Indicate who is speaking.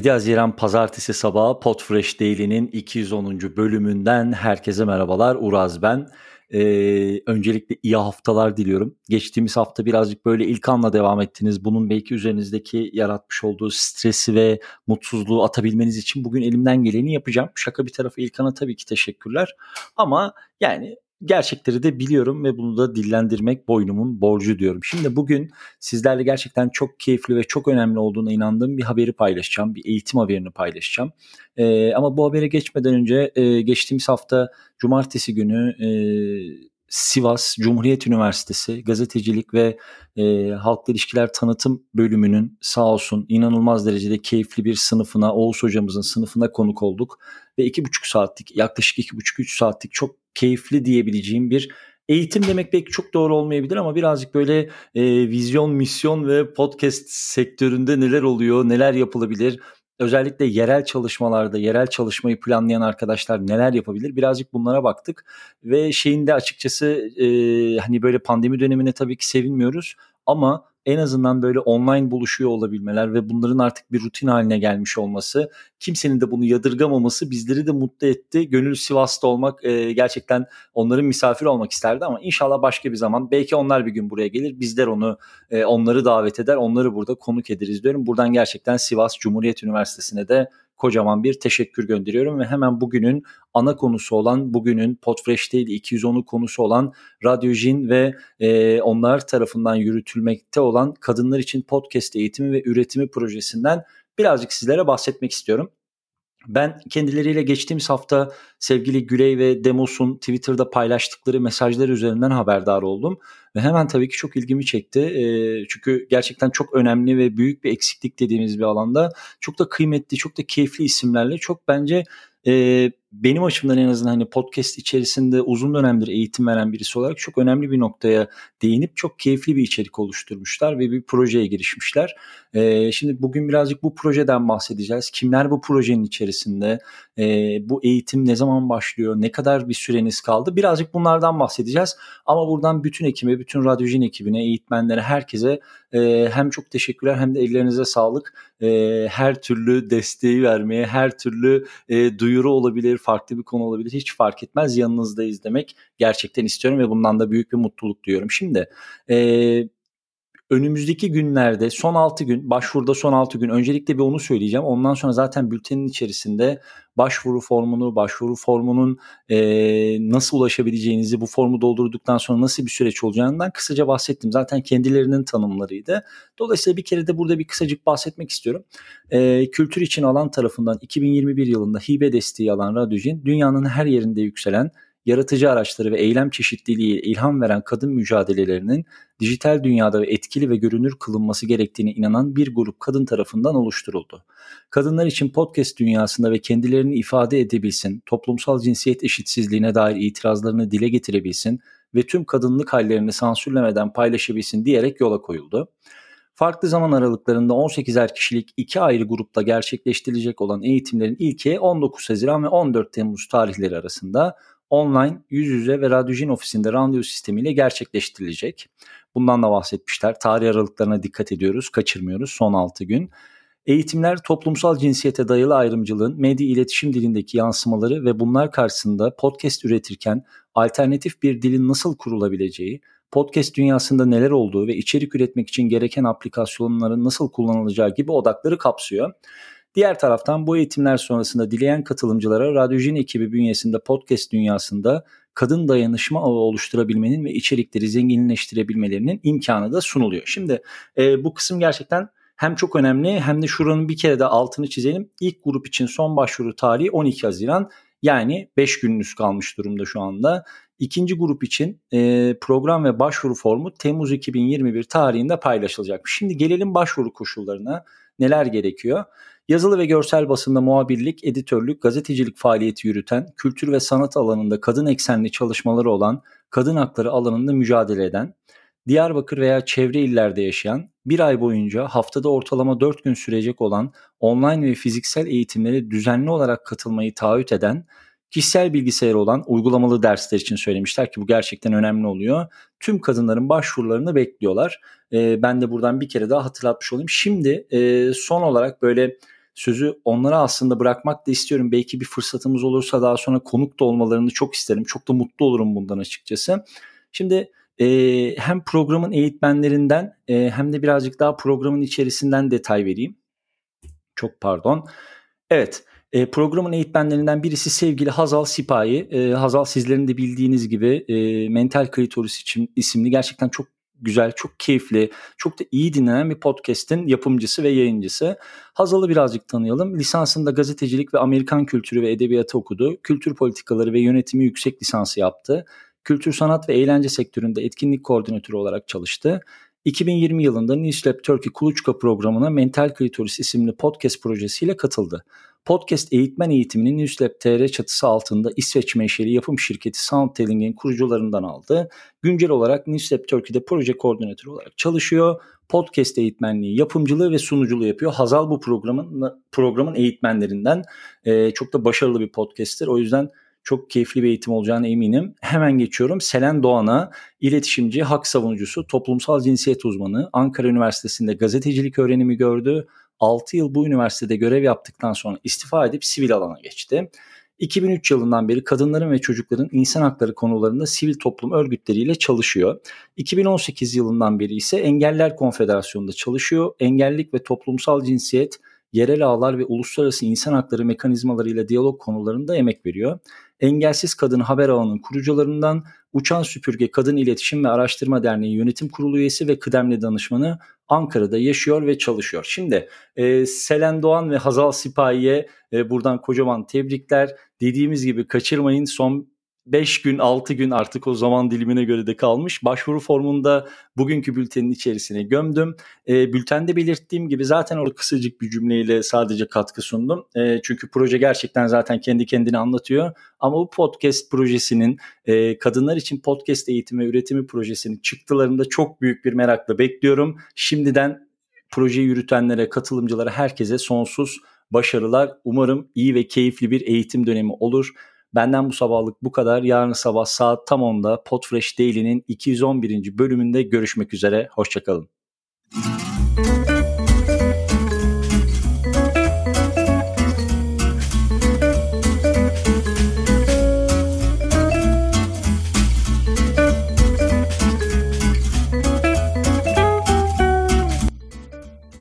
Speaker 1: 7 Haziran Pazartesi sabahı Podfresh Daily'nin 210. bölümünden herkese merhabalar. Uraz ben. Ee, öncelikle iyi haftalar diliyorum. Geçtiğimiz hafta birazcık böyle ilk anla devam ettiniz. Bunun belki üzerinizdeki yaratmış olduğu stresi ve mutsuzluğu atabilmeniz için bugün elimden geleni yapacağım. Şaka bir tarafı İlkan'a tabii ki teşekkürler. Ama yani gerçekleri de biliyorum ve bunu da dillendirmek boynumun borcu diyorum. Şimdi bugün sizlerle gerçekten çok keyifli ve çok önemli olduğuna inandığım bir haberi paylaşacağım. Bir eğitim haberini paylaşacağım. Ee, ama bu habere geçmeden önce e, geçtiğimiz hafta cumartesi günü e, Sivas Cumhuriyet Üniversitesi Gazetecilik ve e, Halkla İlişkiler Tanıtım bölümünün sağ olsun inanılmaz derecede keyifli bir sınıfına, Oğuz hocamızın sınıfına konuk olduk. Ve iki buçuk saatlik, yaklaşık iki buçuk üç saatlik çok keyifli diyebileceğim bir eğitim demek belki çok doğru olmayabilir ama birazcık böyle e, vizyon, misyon ve podcast sektöründe neler oluyor, neler yapılabilir, özellikle yerel çalışmalarda yerel çalışmayı planlayan arkadaşlar neler yapabilir? Birazcık bunlara baktık ve şeyin de açıkçası e, hani böyle pandemi dönemine tabii ki sevinmiyoruz ama en azından böyle online buluşuyor olabilmeler ve bunların artık bir rutin haline gelmiş olması, kimsenin de bunu yadırgamaması bizleri de mutlu etti. Gönül Sivas'ta olmak e, gerçekten onların misafir olmak isterdi ama inşallah başka bir zaman belki onlar bir gün buraya gelir. Bizler onu e, onları davet eder, onları burada konuk ederiz diyorum. Buradan gerçekten Sivas Cumhuriyet Üniversitesi'ne de kocaman bir teşekkür gönderiyorum ve hemen bugünün ana konusu olan bugünün Podfresh değil 210'u konusu olan Radyojin ve e, onlar tarafından yürütülmekte olan kadınlar için podcast eğitimi ve üretimi projesinden birazcık sizlere bahsetmek istiyorum. Ben kendileriyle geçtiğimiz hafta sevgili Güley ve Demos'un Twitter'da paylaştıkları mesajlar üzerinden haberdar oldum. Ve hemen tabii ki çok ilgimi çekti. E, çünkü gerçekten çok önemli ve büyük bir eksiklik dediğimiz bir alanda çok da kıymetli, çok da keyifli isimlerle çok bence e, benim açımdan en azından hani podcast içerisinde uzun dönemdir eğitim veren birisi olarak çok önemli bir noktaya değinip çok keyifli bir içerik oluşturmuşlar ve bir projeye girişmişler. E, şimdi bugün birazcık bu projeden bahsedeceğiz. Kimler bu projenin içerisinde? E, bu eğitim ne zaman başlıyor? Ne kadar bir süreniz kaldı? Birazcık bunlardan bahsedeceğiz. Ama buradan bütün ekibe, bütün Radyojin ekibine, eğitmenlere, herkese e, hem çok teşekkürler hem de ellerinize sağlık. E, her türlü desteği vermeye, her türlü e, duyuru olabilir, farklı bir konu olabilir hiç fark etmez yanınızdayız demek gerçekten istiyorum ve bundan da büyük bir mutluluk duyuyorum. Şimdi e, önümüzdeki günlerde son 6 gün başvuruda son 6 gün öncelikle bir onu söyleyeceğim. Ondan sonra zaten bültenin içerisinde başvuru formunu, başvuru formunun e, nasıl ulaşabileceğinizi, bu formu doldurduktan sonra nasıl bir süreç olacağından kısaca bahsettim. Zaten kendilerinin tanımlarıydı. Dolayısıyla bir kere de burada bir kısacık bahsetmek istiyorum. E, kültür için alan tarafından 2021 yılında hibe desteği alan Radyojin dünyanın her yerinde yükselen yaratıcı araçları ve eylem çeşitliliği ilham veren kadın mücadelelerinin dijital dünyada etkili ve görünür kılınması gerektiğine inanan bir grup kadın tarafından oluşturuldu. Kadınlar için podcast dünyasında ve kendilerini ifade edebilsin, toplumsal cinsiyet eşitsizliğine dair itirazlarını dile getirebilsin ve tüm kadınlık hallerini sansürlemeden paylaşabilsin diyerek yola koyuldu. Farklı zaman aralıklarında 18'er kişilik iki ayrı grupta gerçekleştirilecek olan eğitimlerin ilki 19 Haziran ve 14 Temmuz tarihleri arasında online, yüz yüze ve radyojin ofisinde randevu sistemiyle gerçekleştirilecek. Bundan da bahsetmişler. Tarih aralıklarına dikkat ediyoruz, kaçırmıyoruz son 6 gün. Eğitimler toplumsal cinsiyete dayalı ayrımcılığın medya iletişim dilindeki yansımaları ve bunlar karşısında podcast üretirken alternatif bir dilin nasıl kurulabileceği, podcast dünyasında neler olduğu ve içerik üretmek için gereken aplikasyonların nasıl kullanılacağı gibi odakları kapsıyor. Diğer taraftan bu eğitimler sonrasında dileyen katılımcılara Radyojin ekibi bünyesinde podcast dünyasında kadın dayanışma ağı oluşturabilmenin ve içerikleri zenginleştirebilmelerinin imkanı da sunuluyor. Şimdi e, bu kısım gerçekten hem çok önemli hem de şuranın bir kere de altını çizelim. İlk grup için son başvuru tarihi 12 Haziran yani 5 gününüz kalmış durumda şu anda. İkinci grup için e, program ve başvuru formu Temmuz 2021 tarihinde paylaşılacak. Şimdi gelelim başvuru koşullarına. Neler gerekiyor? Yazılı ve görsel basında muhabirlik, editörlük, gazetecilik faaliyeti yürüten, kültür ve sanat alanında kadın eksenli çalışmaları olan, kadın hakları alanında mücadele eden, Diyarbakır veya çevre illerde yaşayan, bir ay boyunca haftada ortalama 4 gün sürecek olan online ve fiziksel eğitimlere düzenli olarak katılmayı taahhüt eden, kişisel bilgisayarı olan uygulamalı dersler için söylemişler ki bu gerçekten önemli oluyor. Tüm kadınların başvurularını bekliyorlar. E, ben de buradan bir kere daha hatırlatmış olayım. Şimdi e, son olarak böyle sözü onlara aslında bırakmak da istiyorum. Belki bir fırsatımız olursa daha sonra konuk da olmalarını çok isterim. Çok da mutlu olurum bundan açıkçası. Şimdi e, hem programın eğitmenlerinden e, hem de birazcık daha programın içerisinden detay vereyim. Çok pardon. Evet e, programın eğitmenlerinden birisi sevgili Hazal Sipahi. E, Hazal sizlerin de bildiğiniz gibi e, Mental Klitoris için isimli gerçekten çok güzel, çok keyifli, çok da iyi dinlenen bir podcast'in yapımcısı ve yayıncısı. Hazal'ı birazcık tanıyalım. Lisansında gazetecilik ve Amerikan kültürü ve edebiyatı okudu. Kültür politikaları ve yönetimi yüksek lisansı yaptı. Kültür sanat ve eğlence sektöründe etkinlik koordinatörü olarak çalıştı. 2020 yılında Newslab Turkey Kuluçka programına Mental Klitoris isimli podcast projesiyle katıldı. Podcast eğitmen eğitimini Newslab TR çatısı altında İsveç menşeli yapım şirketi Soundtelling'in kurucularından aldı. Güncel olarak Newslab Turkey'de proje koordinatörü olarak çalışıyor. Podcast eğitmenliği, yapımcılığı ve sunuculuğu yapıyor. Hazal bu programın programın eğitmenlerinden. Ee, çok da başarılı bir podcast'tir. O yüzden çok keyifli bir eğitim olacağına eminim. Hemen geçiyorum. Selen Doğan'a iletişimci, hak savunucusu, toplumsal cinsiyet uzmanı, Ankara Üniversitesi'nde gazetecilik öğrenimi gördü. 6 yıl bu üniversitede görev yaptıktan sonra istifa edip sivil alana geçti. 2003 yılından beri kadınların ve çocukların insan hakları konularında sivil toplum örgütleriyle çalışıyor. 2018 yılından beri ise Engeller Konfederasyonu'nda çalışıyor. Engellik ve toplumsal cinsiyet, yerel ağlar ve uluslararası insan hakları mekanizmalarıyla diyalog konularında emek veriyor. Engelsiz Kadın Haber Ağı'nın kurucularından Uçan Süpürge Kadın İletişim ve Araştırma Derneği Yönetim Kurulu üyesi ve kıdemli danışmanı Ankara'da yaşıyor ve çalışıyor. Şimdi e, Selen Doğan ve Hazal Sipahi'ye e, buradan kocaman tebrikler. Dediğimiz gibi kaçırmayın son 5 gün 6 gün artık o zaman dilimine göre de kalmış. Başvuru formunda bugünkü bültenin içerisine gömdüm. E, bültende belirttiğim gibi zaten orada kısacık bir cümleyle sadece katkı sundum. E, çünkü proje gerçekten zaten kendi kendini anlatıyor. Ama bu podcast projesinin e, kadınlar için podcast eğitimi üretimi projesinin çıktılarında çok büyük bir merakla bekliyorum. Şimdiden projeyi yürütenlere, katılımcılara, herkese sonsuz başarılar. Umarım iyi ve keyifli bir eğitim dönemi olur. Benden bu sabahlık bu kadar. Yarın sabah saat tam 10'da Podfresh Daily'nin 211. bölümünde görüşmek üzere. Hoşçakalın.